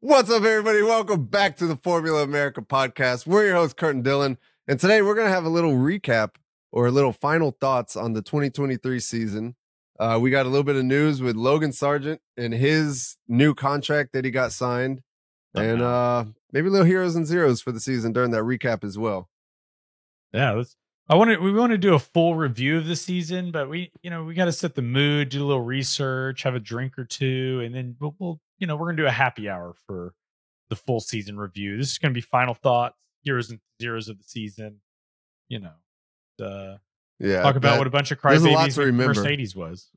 What's up, everybody? Welcome back to the Formula America podcast. We're your host, Kurt and Dylan. And today we're going to have a little recap or a little final thoughts on the 2023 season. Uh, we got a little bit of news with Logan Sargeant and his new contract that he got signed, and uh, maybe a little heroes and zeros for the season during that recap as well. Yeah, let's. I want to. We want to do a full review of the season, but we, you know, we got to set the mood, do a little research, have a drink or two, and then we'll, we'll you know, we're gonna do a happy hour for the full season review. This is gonna be final thoughts, heroes and zeros of the season. You know, uh, Yeah, talk about that- what a bunch of crybabies to remember. Mercedes was.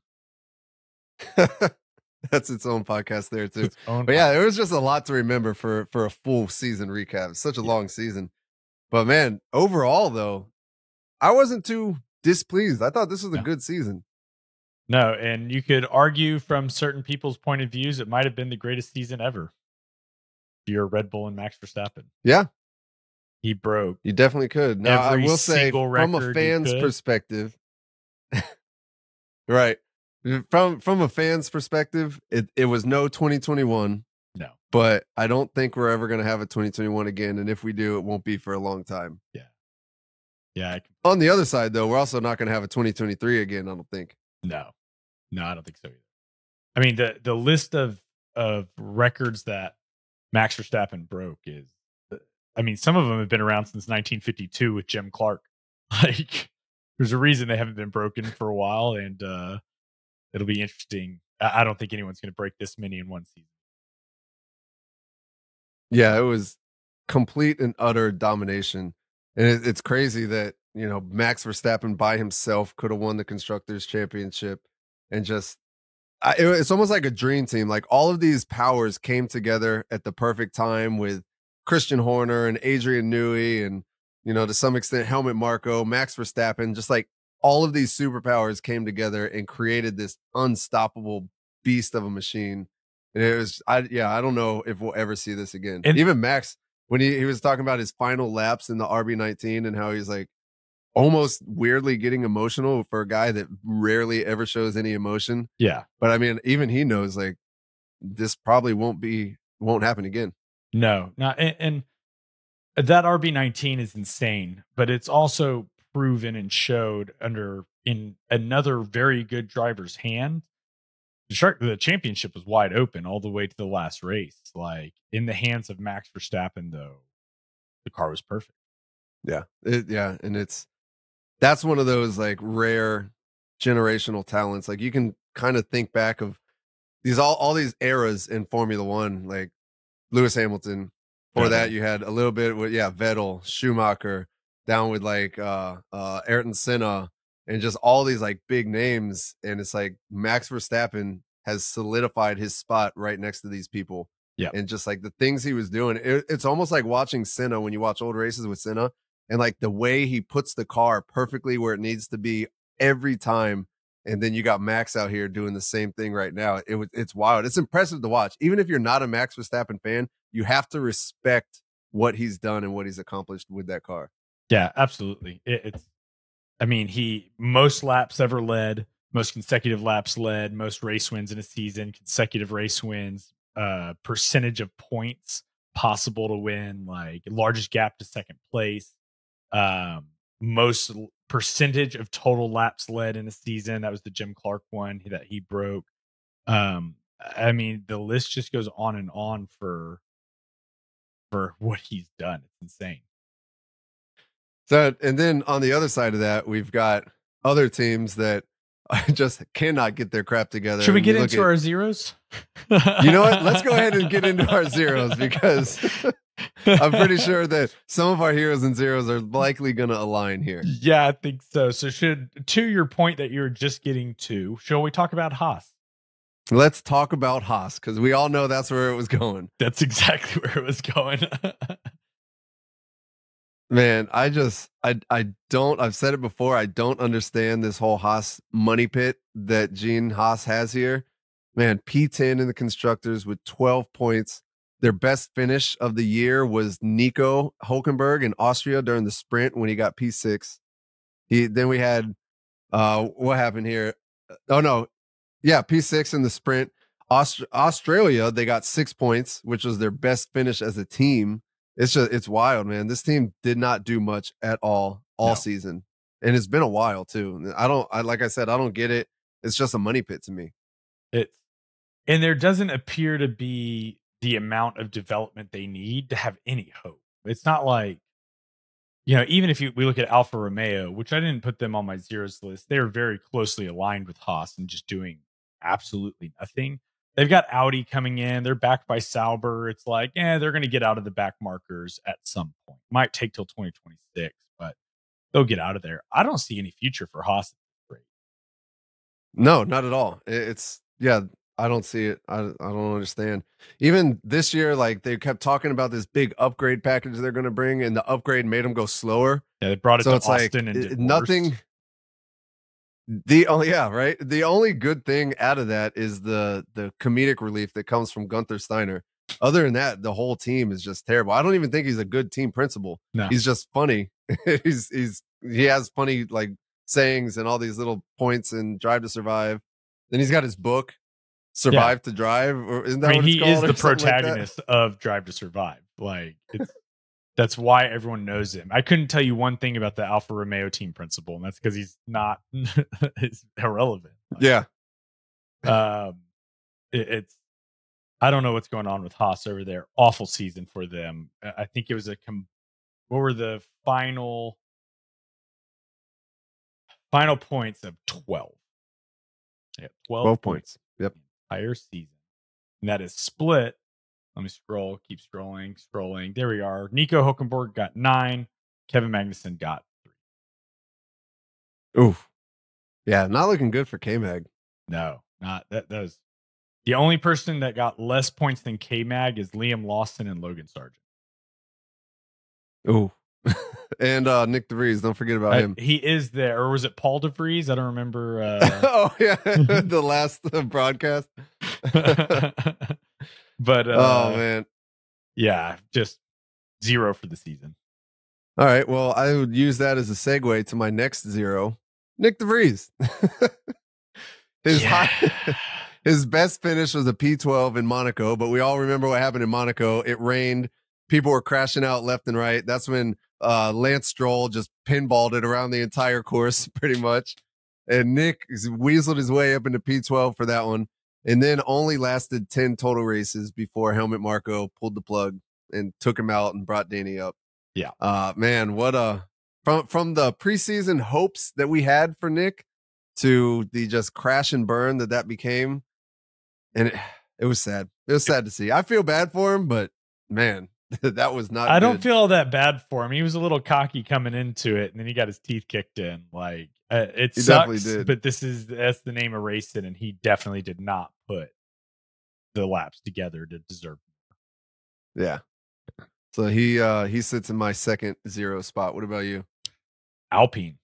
that's its own podcast there too. But yeah, it was just a lot to remember for for a full season recap. Such a long season. But man, overall though, I wasn't too displeased. I thought this was a No. good season. No, and you could argue from certain people's point of views, it might have been the greatest season ever. Your Red Bull and Max Verstappen. Yeah. He broke. You definitely could. Now Every I will say from a fan's perspective. right. From from a fan's perspective, it, it was no 2021, No. but I don't think we're ever gonna have a 2021 again. And if we do, it won't be for a long time. Yeah. I, On the other side, though, we're also not gonna have a 2023 again, I don't think. no. No, I don't think so either. I mean, the the list of of records that Max Verstappen broke is uh, I mean, some of them have been around since 1952 with Jim Clark. Like there's a reason they haven't been broken for a while and uh it'll be interesting. I, I don't think anyone's going to break this many in one season. Yeah, it was complete and utter domination. And it, it's crazy that, you know, Max Verstappen by himself could have won the Constructors' Championship and just, I, it- it's almost like a dream team. Like all of these powers came together at the perfect time with Christian Horner and Adrian Newey and, you know, to some extent, Helmut Marko, Max Verstappen, just like all of these superpowers came together and created this unstoppable beast of a machine. And it was, I yeah, I don't know if we'll ever see this again. And- Even Max, when he, he was talking about his final laps in the RB19 and how he's like almost weirdly getting emotional for a guy that rarely ever shows any emotion. Yeah. But I mean, even he knows like this probably won't be, won't happen again. No, not and, and that RB19 is insane, but it's also proven and showed under in another very good driver's hand. The shark the championship was wide open all the way to the last race. Like in the hands of Max Verstappen, though, the car was perfect. Yeah. It, yeah. And it's, that's one of those like rare generational talents. Like you can kind of think back of these, all, all these eras in Formula One, like Lewis Hamilton. For that, you had a little bit with, yeah, Vettel, Schumacher, down with like uh, uh, Ayrton Senna, and just all these like big names. And it's like Max Verstappen has solidified his spot right next to these people. Yeah. And just like the things he was doing, it, it's almost like watching Senna when you watch old races with Senna and like the way he puts the car perfectly where it needs to be every time. And then you got Max out here doing the same thing right now. It was it's wild. It's impressive to watch. Even if you're not a Max Verstappen fan, you have to respect what he's done and what he's accomplished with that car. Yeah, absolutely. It, it's, I mean, he most laps ever led, most consecutive laps led, most race wins in a season, consecutive race wins, uh, percentage of points possible to win, like largest gap to second place, um, most percentage of total laps led in a season. That was the Jim Clark one that he broke. Um, I mean, the list just goes on and on for for what he's done. It's insane. So, and then on the other side of that, we've got other teams that just cannot get their crap together. Should we get into at- our zeros? You know what? Let's go ahead and get into our zeros because I'm pretty sure that some of our heroes and zeros are likely going to align here. Yeah, I think so. So, should to your point that you're just getting to, shall we talk about Haas? Let's talk about Haas because we all know that's where it was going. That's exactly where it was going. Man, I just I I don't I've said it before, I don't understand this whole Haas money pit that Gene Haas has here. Man, P10 in the constructors with 12 points. Their best finish of the year was Nico Hulkenberg in Austria during the sprint when he got P6. He then we had uh what happened here? Oh no. Yeah, P6 in the sprint. Aust- Australia, they got six points, which was their best finish as a team. It's just it's wild, man. This team did not do much at all all No. season, and it's been a while too. I don't, I like I said, I don't get it. It's just a money pit to me. It's and there doesn't appear to be the amount of development they need to have any hope. It's not like you know, even if you we look at Alfa Romeo, which I didn't put them on my zeros list, they're very closely aligned with Haas and just doing absolutely nothing. They've got Audi coming in. They're backed by Sauber. It's like, yeah, they're going to get out of the back markers at some point. Might take till 2026, but they'll get out of there. I don't see any future for Haas. No, not at all. It's yeah, I don't see it. I I don't understand. Even this year, like they kept talking about this big upgrade package they're going to bring, and the upgrade made them go slower. Yeah, they brought it so to it's Austin like and did nothing. worse. The only yeah right. The only good thing out of that is the the comedic relief that comes from Gunther Steiner. Other than that, the whole team is just terrible. I don't even think he's a good team principal. No. He's just funny. he's he's he has funny like sayings and all these little points in Drive to Survive. Then he's got his book, Survive to Drive, or isn't that I mean, he is the something like protagonist of Drive to Survive. Like, it's, that's why everyone knows him. I couldn't tell you one thing about the Alfa Romeo team principal, and that's because he's not it's irrelevant. Like, yeah, um, it, it's I don't know what's going on with Haas over there. Awful season for them. I think it was a com- what were the final final points of twelve. Yeah, 12, 12 points. Yep. Entire season. And that is split. Let me scroll, keep scrolling, scrolling. There we are. Nico Hulkenberg got nine. Kevin Magnussen got three. Oof. Yeah, not looking good for K Mag. No, not that. That was the only person that got less points than K Mag is Liam Lawson and Logan Sargeant. Ooh. And uh Nick DeVries, don't forget about Uh, him. he is there, or was it Paul DeVries? I don't remember. Uh, oh yeah, the last uh, broadcast. but uh, oh man. yeah, just zero for the season. All right. Well, I would use that as a segue to my next zero. Nyck de Vries. his high, his best finish was a P12 in Monaco, but we all remember what happened in Monaco. It rained. People were crashing out left and right. That's when uh, Lance Stroll just pinballed it around the entire course, pretty much. And Nyck weaseled his way up into P12 for that one, and then only lasted 10 total races before Helmut Marko pulled the plug and took him out and brought Danny up. Yeah. Uh man, what a from from the preseason hopes that we had for Nyck to the just crash and burn that that became and it, it was sad. It was sad to see. I feel bad for him, but man, that was not I don't feel all that bad for him. He was a little cocky coming into it, and then he got his teeth kicked in. Like uh, it He definitely sucks, but this is that's the name of racing, and he definitely did not put the laps together to deserve. Yeah. So he uh he sits in my second zero spot. What about you? Alpine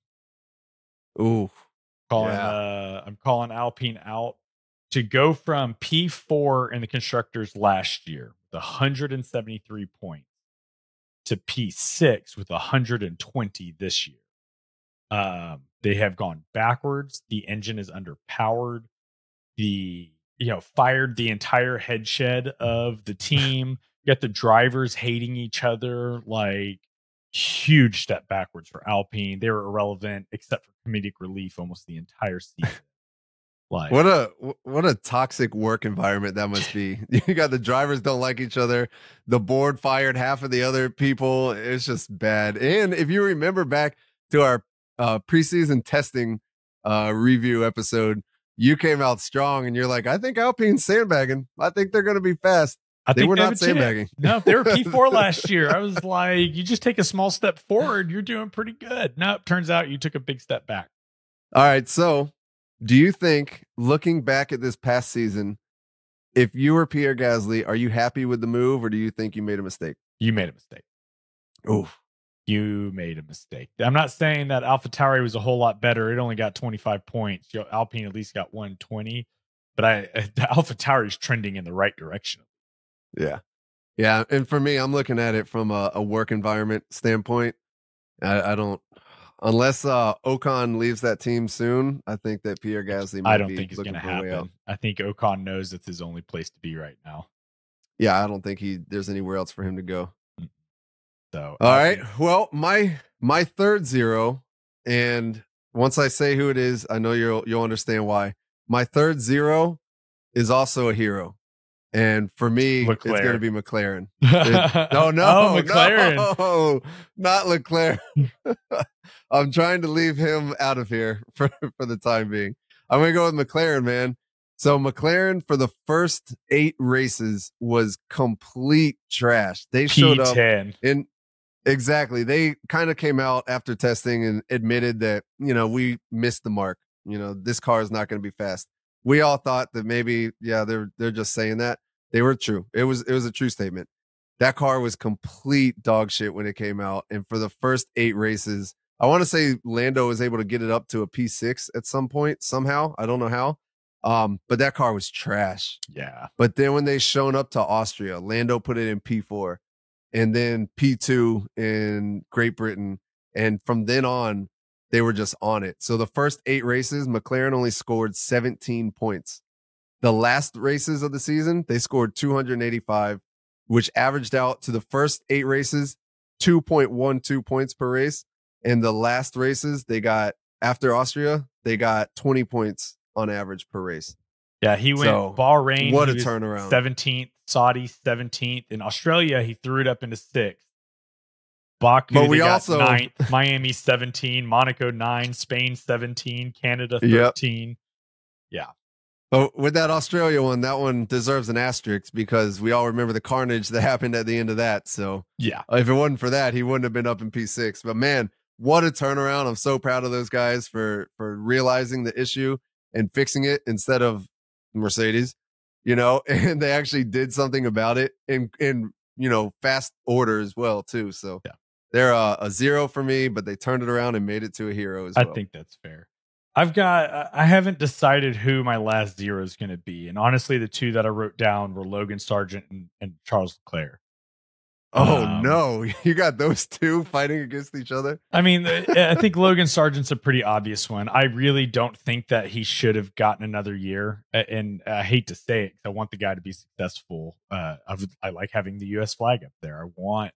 Ooh. calling. Yeah. Uh, I'm calling Alpine out to go from P4 in the constructors last year with 173 points to P6 with 120 this year. Um, they have gone backwards. The engine is underpowered. The you know fired the entire head shed of the team. Got the drivers hating each other. Like huge step backwards for Alpine. They were irrelevant except for comedic relief almost the entire season. Like What a what a toxic work environment that must be. You got the drivers don't like each other. The board fired half of the other people. It's just bad. And if you remember back to our uh, preseason testing uh, review episode, you came out strong and you're like, I think Alpine's sandbagging. I think they're going to be fast. I They think were not sandbagging. No, they were P4 last year. I was like, you just take a small step forward, you're doing pretty good. No, nope, turns out you took a big step back. All right. So, do you think, looking back at this past season, if you were Pierre Gasly, are you happy with the move or do you think you made a mistake? You made a mistake. Oof. You made a mistake. I'm not saying that AlphaTauri was a whole lot better. It only got 25 points. Know, Alpine at least got 120, but I the AlphaTauri is trending in the right direction. Yeah. Yeah. And for me, I'm looking at it from a, a work environment standpoint. I, I don't unless uh Ocon leaves that team soon, I think that Pierre Gasly. Might I don't be think it's going to happen. I think Ocon knows it's his only place to be right now. Yeah, I don't think he there's anywhere else for him to go. So All right. think- Well, my my third zero, and once I say who it is, I know you'll you'll understand why. My third zero is also a hero, and for me, it's going to be McLaren. It- no, oh, no, oh, McLaren. no, not Leclerc. I'm trying to leave him out of here for for the time being. I'm going to go with McLaren, man. So McLaren for the first eight races was complete trash. They showed up P10. in exactly. They kind of came out after testing and admitted that, you know, we missed the mark. You know, this car is not going to be fast. We all thought that maybe, yeah, they're they're just saying that. They were true. It was it was a true statement. That car was complete dog shit when it came out. And for the first eight races, I want to say Lando was able to get it up to a P6 at some point, somehow. I don't know how. Um, but that car was trash. Yeah. But then when they shown up to Austria, Lando put it in P4 and then P2 in Great Britain. And from then on, they were just on it. So the first eight races, McLaren only scored 17 points. The last races of the season, they scored 285, which averaged out to the first eight races, 2.12 points per race. And the last races, they got after Austria, they got 20 points on average per race. Yeah. He went So, Bahrain. what a turnaround. 17th, Saudi 17th. In Australia, he threw it up into sixth. Baku, But we also- ninth, Miami 17, Monaco 9, Spain 17, Canada Yep. 13. But with that Australia one, that one deserves an asterisk because we all remember the carnage that happened at the end of that. So Yeah. if it wasn't for that, he wouldn't have been up in P6. But man, what a turnaround. I'm so proud of those guys for for realizing the issue and fixing it instead of Mercedes, you know, and they actually did something about it in in you know, fast order as well too. So Yeah. They're uh, a zero for me, but they turned it around and made it to a hero as I well. think that's fair. I've got. I- I haven't decided who my last zero is going to be, and honestly, the two that I wrote down were Logan Sargeant and, and Charles Leclerc. oh Um, no, you got those two fighting against each other. I mean, uh, I think Logan Sargeant's a pretty obvious one. I really don't think that he should have gotten another year, and I hate to say it I want the guy to be successful. Uh, I, I like having the U.S. flag up there. I want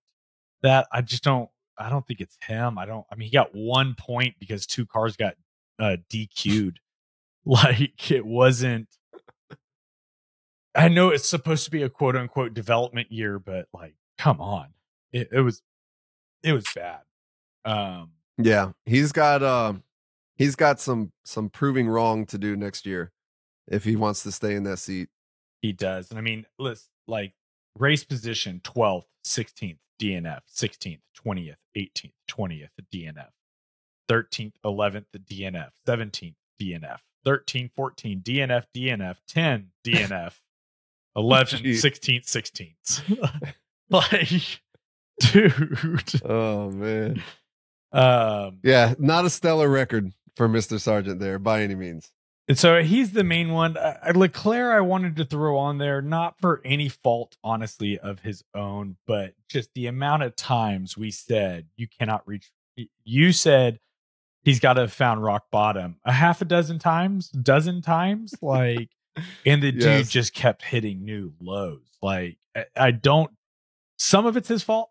that. I just don't. I don't think it's him. I don't. I mean, he got one point because two cars got uh, DQ'd. Like it wasn't. I know it's supposed to be a quote unquote development year, but like, come on, it, it was, it was bad. Um, Yeah, he's got uh, he's got some some proving wrong to do next year if he wants to stay in that seat. He does. And I mean, let's like race position 12th, 16th, DNF, 16th, 20th, 18th, 20th, DNF, 13th, 11th, DNF, 17th, DNF, 13, 14, DNF, DNF, 10, DNF, 11, Jeez. 16th, 16th. like, dude. Oh man, Um, yeah, not a stellar record for Mister Sargeant there by any means. And so he's the main one. Uh, Leclerc, I wanted to throw on there, not for any fault, honestly, of his own, but just the amount of times we said you cannot reach. You said he's got to have found rock bottom a half a dozen times, dozen times, like, and the dude just kept hitting new lows. Like, I, I don't. Some of it's his fault.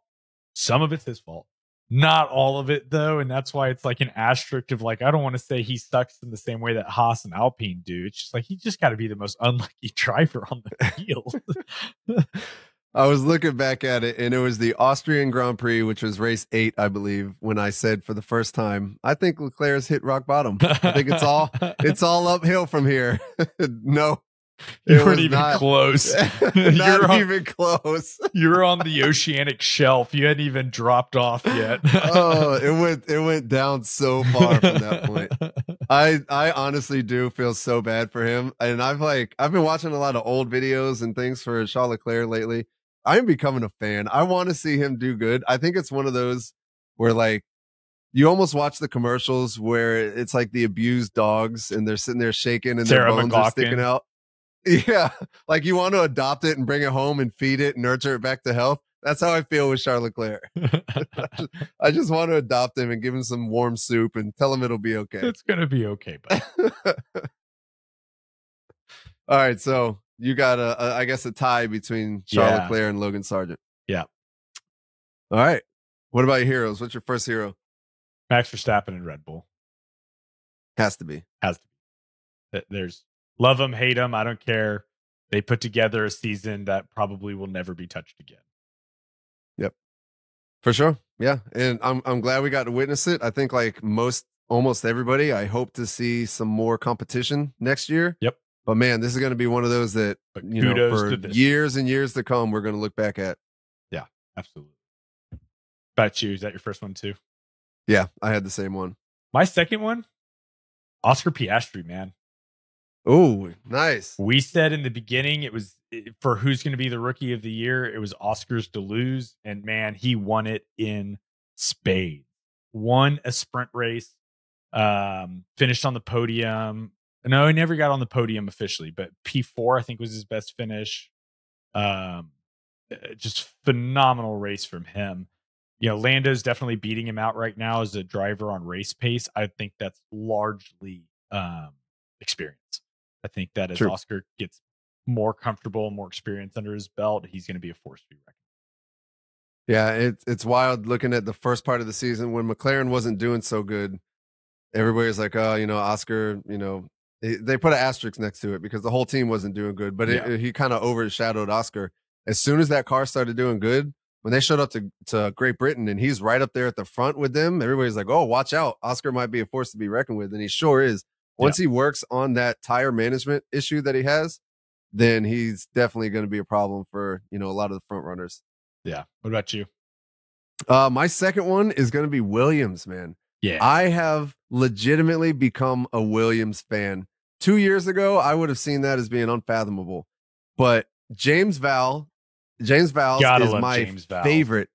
Some of it's his fault. Not all of it though, and that's why it's like an asterisk of like I don't want to say he sucks in the same way that Haas and Alpine do. It's just like he just got to be the most unlucky driver on the field. I was looking back at it, and it was the Austrian Grand Prix, which was race eight, I believe, when I said for the first time, I think Leclerc's hit rock bottom. I think it's all it's all uphill from here. no, you it weren't even not- close. not You're on- even close. You were on the oceanic shelf. You hadn't even dropped off yet. oh, it went it went down so far from that point. I I honestly do feel so bad for him, and I've like I've been watching a lot of old videos and things for Charles Leclerc lately. I'm becoming a fan. I want to see him do good. I think it's one of those where like you almost watch the commercials where it's like the abused dogs and they're sitting there shaking and Sarah their bones are sticking out. Yeah, like you want to adopt it and bring it home and feed it and nurture it back to health. That's how I feel with Charles Claire. I just want to adopt him and give him some warm soup and tell him it'll be okay. it's gonna be okay, but All right, so you got a, a I guess a tie between Charles Yeah. Leclerc and Logan Sargeant. Yeah. All right. What about your heroes? What's your first hero? Max Verstappen and Red Bull Has to be. has to be. There's love them, hate them. I don't care. They put together a season that probably will never be touched again. Yep. For sure. Yeah. And I'm I'm glad we got to witness it. I think like most almost everybody, I hope to see some more competition next year. Yep. But man, this is going to be one of those that But you know for years and years to come we're going to look back at. Yeah, absolutely. About you, is that your first one too? Yeah, I had the same one. My second one, Oscar Piastri, man. Oh, nice. We said in the beginning it was for who's going to be the rookie of the year. It was Oscar's to lose, and man, he won it in spades. Won a sprint race, um, finished on the podium. No, he never got on the podium officially, but P four I think was his best finish. Um, uh, just phenomenal race from him. You know, Lando's definitely beating him out right now as a driver on race pace. I think that's largely um, experience. I think that as True. Oscar gets more comfortable, more experience under his belt, he's going to be a force to be reckoned. Yeah, it's it's wild looking at the first part of the season when McLaren wasn't doing so good. Everybody's like, oh, you know, Oscar, you know, they put an asterisk next to it because the whole team wasn't doing good, but it, Yeah. he kind of overshadowed Oscar. As soon as that car started doing good, when they showed up to, to Great Britain and he's right up there at the front with them, everybody's like, oh, watch out. Oscar might be a force to be reckoned with. And he sure is. Once he works on that tire management issue that he has, then he's definitely going to be a problem for, you know, a lot of the front runners. Yeah. What about you? Uh, my second one is going to be Williams, man. Yeah. I have legitimately become a Williams fan. Two years ago, I would have seen that as being unfathomable. But James Vowles, James Vowles is my James Vowles. favorite.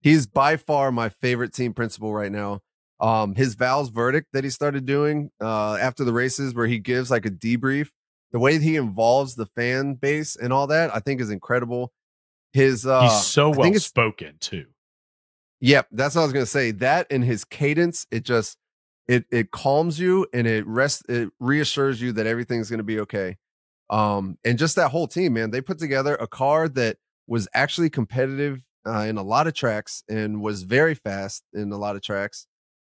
He's by far my favorite team principal right now. Um, his Vowles's verdict that he started doing uh, after the races, where he gives like a debrief, the way he involves the fan base and all that, I think is incredible. His uh, he's so well spoken too. Yep, that's what I was gonna say. That and his cadence, it just it it calms you and it rest it reassures you that everything's gonna be okay. Um, and just that whole team, man, they put together a car that was actually competitive uh, in a lot of tracks and was very fast in a lot of tracks.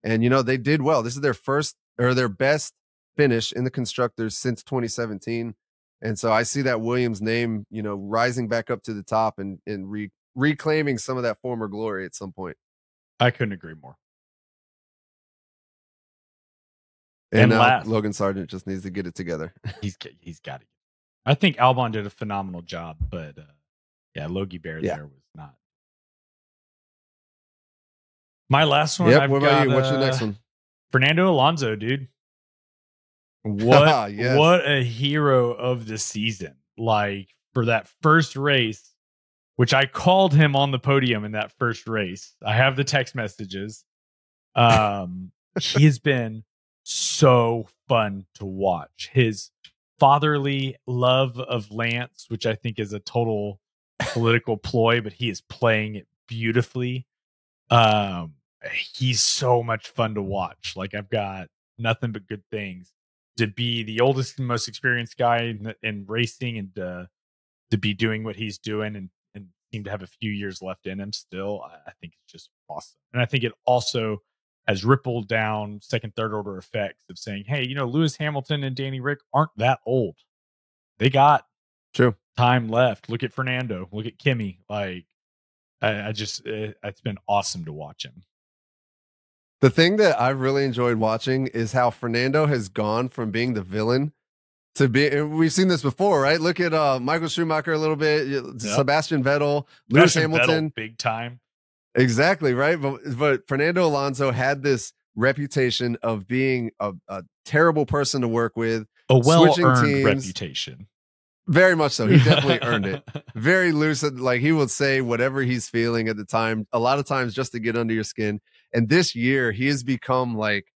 And you know they did well. This is their first or their best finish in the constructors since 2017. And so I see that Williams name, you know, rising back up to the top and and re- reclaiming some of that former glory at some point. I couldn't agree more. And, And now last. Logan Sargeant just needs to get it together. He's he's got it. I think Albon did a phenomenal job, but uh, yeah, Logie Bear Yeah. there was not. My last one. yep. I've What about got, you? What's your uh, next one? Fernando Alonso, dude. What Yes. what a hero of the season. Like for that first race, which I called him on the podium in that first race. I have the text messages. Um he has been so fun to watch. His fatherly love of Lance, which I think is a total political ploy, but he is playing it beautifully. Um, he's so much fun to watch. Like I've got nothing but good things to be the oldest and most experienced guy in, in racing and uh, to be doing what he's doing and, and seem to have a few years left in him still. I, I think it's just awesome. And I think it also has rippled down second, third order effects of saying, hey, you know, Lewis Hamilton and Danny Ric aren't that old. They got True. time left. Look at Fernando. Look at Kimi. Like, I, I just, it, it's been awesome to watch him. The thing that I've really enjoyed watching is how Fernando has gone from being the villain to be. and We've seen this before, right? Look at uh, Michael Schumacher a little bit, y- Sebastian Vettel, Lewis Sebastian Vettel, Hamilton. big time. Exactly right, but but Fernando Alonso had this reputation of being a, a terrible person to work with. A well-earned teams. reputation. Very much so. He definitely earned it. very lucid. Like he will say whatever he's feeling at the time, a lot of times just to get under your skin. And this year, he has become like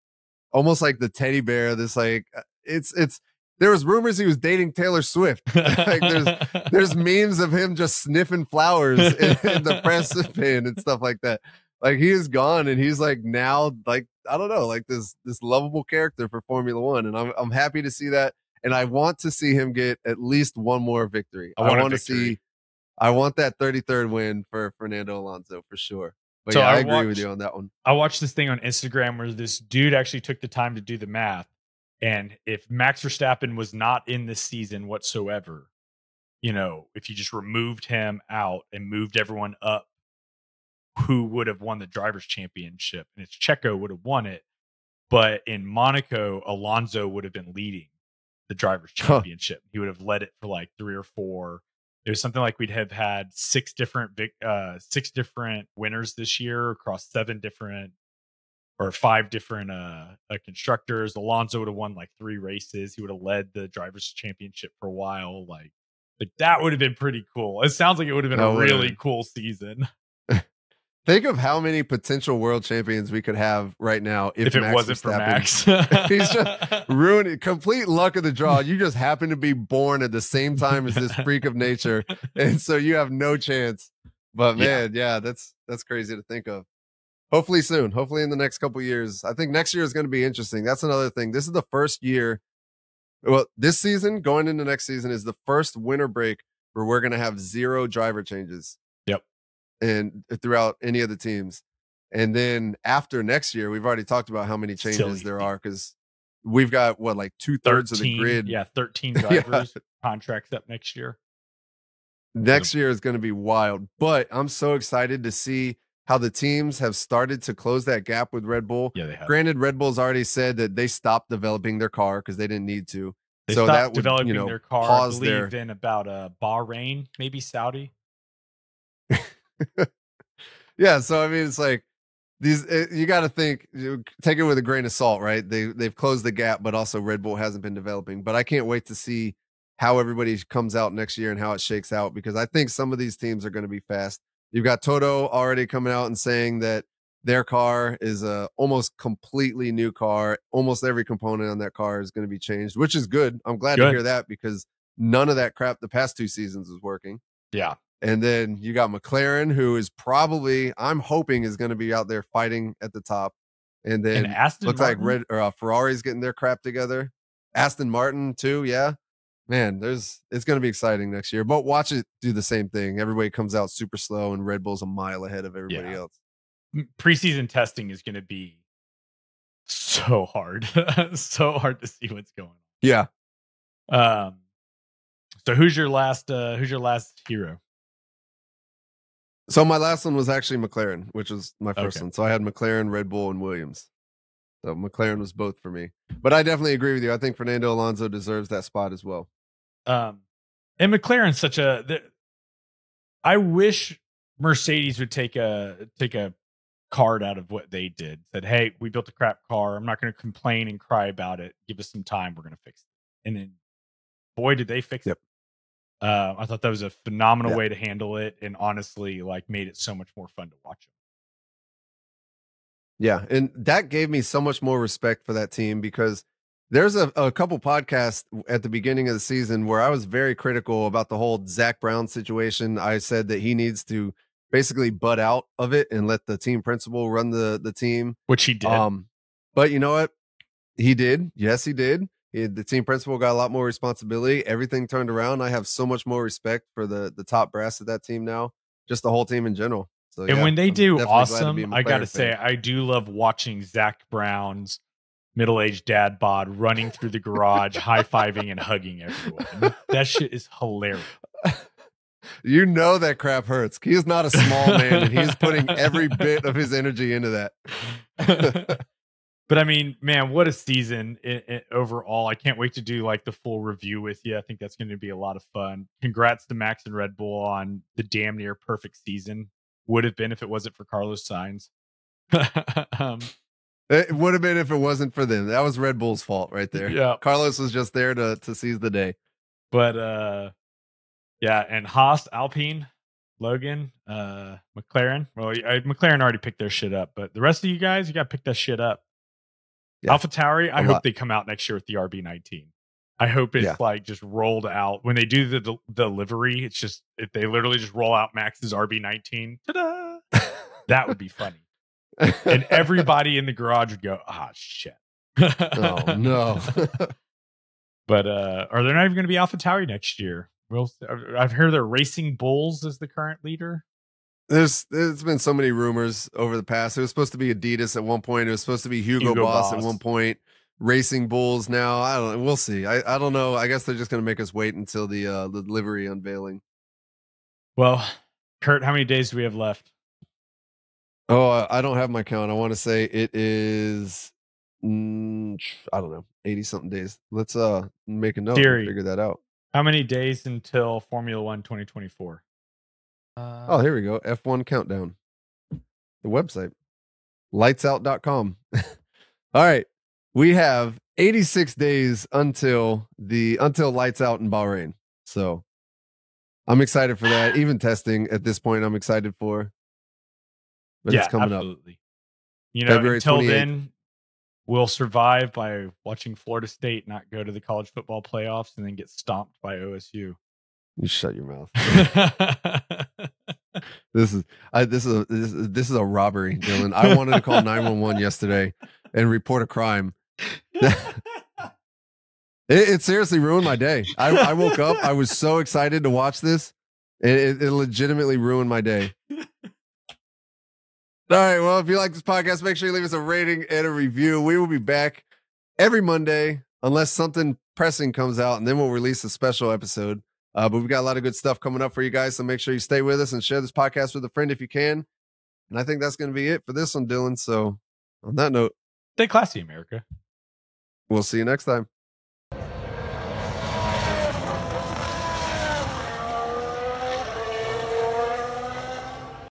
almost like the teddy bear. This like uh, it's it's there was rumors he was dating Taylor Swift. like there's there's memes of him just sniffing flowers in, in the press pin and stuff like that. Like he is gone, and he's like now like I don't know, like this this lovable character for Formula One, and I'm I'm happy to see that, and I want to see him get at least one more victory. I I want a want to see. I want that 33rd win for Fernando Alonso for sure. But So yeah, I I, agree with you on that one. I watched this thing on Instagram where this dude actually took the time to do the math. And if Max Verstappen was not in this season whatsoever, you know, if you just removed him out and moved everyone up, who would have won the drivers' championship? And it's Checo would have won it. But in Monaco, Alonso would have been leading the drivers' Huh. championship. He would have led it for like three or four. It was something like we'd have had six different vic- uh six different winners this year across seven different or five different uh, uh constructors. Alonso would have won like three races. He would have led the drivers championship for a while. Like, like that would have been pretty cool. It sounds like it would have been That a really been. cool season Think of how many potential world champions we could have right now if, if, it Max wasn't for Max. He's just- ruined complete luck of the draw. You just happen to be born at the same time as this freak of nature, and so you have no chance. But Yeah. man, yeah, that's that's crazy to think of. Hopefully soon. Hopefully in the next couple years. I think next year is going to be interesting. That's another thing. This is the first year. Well, this season going into next season is the first winter break where we're going to have zero driver changes. And throughout any of the teams. And then after next year, we've already talked about how many changes Silly. there are because we've got what like two thirds of the 13, grid. Yeah, 13 Yeah. drivers contracts up next year. Next year is going to be wild. But I'm so excited to see how the teams have started to close that gap with Red Bull. Yeah, they have. Granted, Red Bull's already said that they stopped developing their car because they didn't need to. They so stopped that would, developing you know, their car, I believe, their in about uh, Bahrain, maybe Saudi. yeah so i mean it's like these eh, you got to think you take it with a grain of salt right? They they've closed the gap but also red bull hasn't been developing but i can't wait to see how everybody comes out next year and how it shakes out because i think some of these teams are going to be fast. You've got toto already coming out and saying that their car is a almost completely new car. Almost every component on that car is going to be changed which is good. I'm glad to hear that because none of that crap the past two seasons is working. Yeah. And then you got McLaren, who is probably, I'm hoping, is going to be out there fighting at the top. And then And Aston looks Martin, like Red or uh, Ferrari's getting their crap together. Aston Martin too, yeah. Man, there's it's going to be exciting next year. But watch it do the same thing. Everybody comes out super slow, and Red Bull's a mile ahead of everybody Yeah. else. preseason testing is going to be so hard, so hard to see what's going Yeah. Um, so who's your last? Uh, who's your last hero? So my last one was actually McLaren, which was my first Okay. one. So I had McLaren, Red Bull, and Williams. So McLaren was both for me. But I definitely agree with you. I think Fernando Alonso deserves that spot as well. Um, and McLaren's such a. The, I wish Mercedes would take a take a card out of what they did. Said, "Hey, we built a crap car. I'm not going to complain and cry about it. Give us some time. We're going to fix it." And then, boy, did they fix Yep. it. Uh, I thought that was a phenomenal Yeah. way to handle it, and honestly, like made it so much more fun to watch. Yeah, and that gave me so much more respect for that team because there's a, a couple podcasts at the beginning of the season where I was very critical about the whole Zak Brown situation. I said that he needs to basically butt out of it and let the team principal run the the team. Which he did. Um, but you know what? He did. Yes, he did. He, the team principal got a lot more responsibility. Everything turned around. I have so much more respect for the the top brass of that team now. Just the whole team in general. So, and yeah, when they I'm do definitely glad to be awesome, I got to McLaren say. I do love watching Zak Brown's middle aged dad bod running through the garage, high fiving and hugging everyone. That shit is hilarious. you know that crap hurts. He's not a small man, and he's putting every bit of his energy into that. but I mean, man, what a season i i overall. I can't wait to do like the full review with you. I think that's going to be a lot of fun. Congrats to Max and Red Bull on the damn near perfect season. Would have been if it wasn't for Carlos Sainz. um, It would have been if it wasn't for them. That was Red Bull's fault right there. yeah, Carlos was just there to to seize the day. but uh yeah and haas alpine logan uh mclaren well I, mclaren already picked their shit up but the rest of you guys you gotta pick that shit up Yeah. alpha tauri i hope lot. they come out next year with the rb19 I hope it's Yeah. like just rolled out when they do the del- the delivery. It's just if they literally just roll out Max's RB nineteen. Ta-da! That would be funny, and everybody in the garage would go, "Ah, shit." oh no. But uh, are they not even going to be Alpha Tauri next year? Well, I've heard they're Racing Bulls as the current leader. There's there's been so many rumors over the past. It was supposed to be Adidas at one point. It was supposed to be Hugo, Hugo Boss, at one point. Racing Bulls now. I don't. We'll see. I, I don't know. I guess they're just gonna make us wait until the uh the livery unveiling. Well, Kurt, how many days do we have left? Oh, I I don't have my count. I want to say it is. mm, I don't know, eighty something days. Let's uh make a note. and figure that out. How many days until Formula One 2024? Uh, oh, here we go. F1 countdown. The website. Lightsout.com. All right. We have 86 days until the until lights out in Bahrain. So I'm excited for that. Even testing at this point, I'm excited for. But yeah, it's coming up. absolutely. You know, February until 28th. then, we'll survive by watching Florida State not go to the college football playoffs and then get stomped by OSU. You shut your mouth. This is I this is a this, is- this is a robbery, Dylan. I wanted to call 911 yesterday and report a crime. It, it seriously ruined my day. I, I woke up. I was so excited to watch this. It, it, it legitimately ruined my day. All right. Well, if you like this podcast, make sure you leave us a rating and a review. We will be back every Monday unless something pressing comes out, and then we'll release a special episode. Uh, but we've got a lot of good stuff coming up for you guys. So make sure you stay with us and share this podcast with a friend if you can. And I think that's going to be it for this one, Dylan. So on that note, Stay classy, America. we'll see you next time.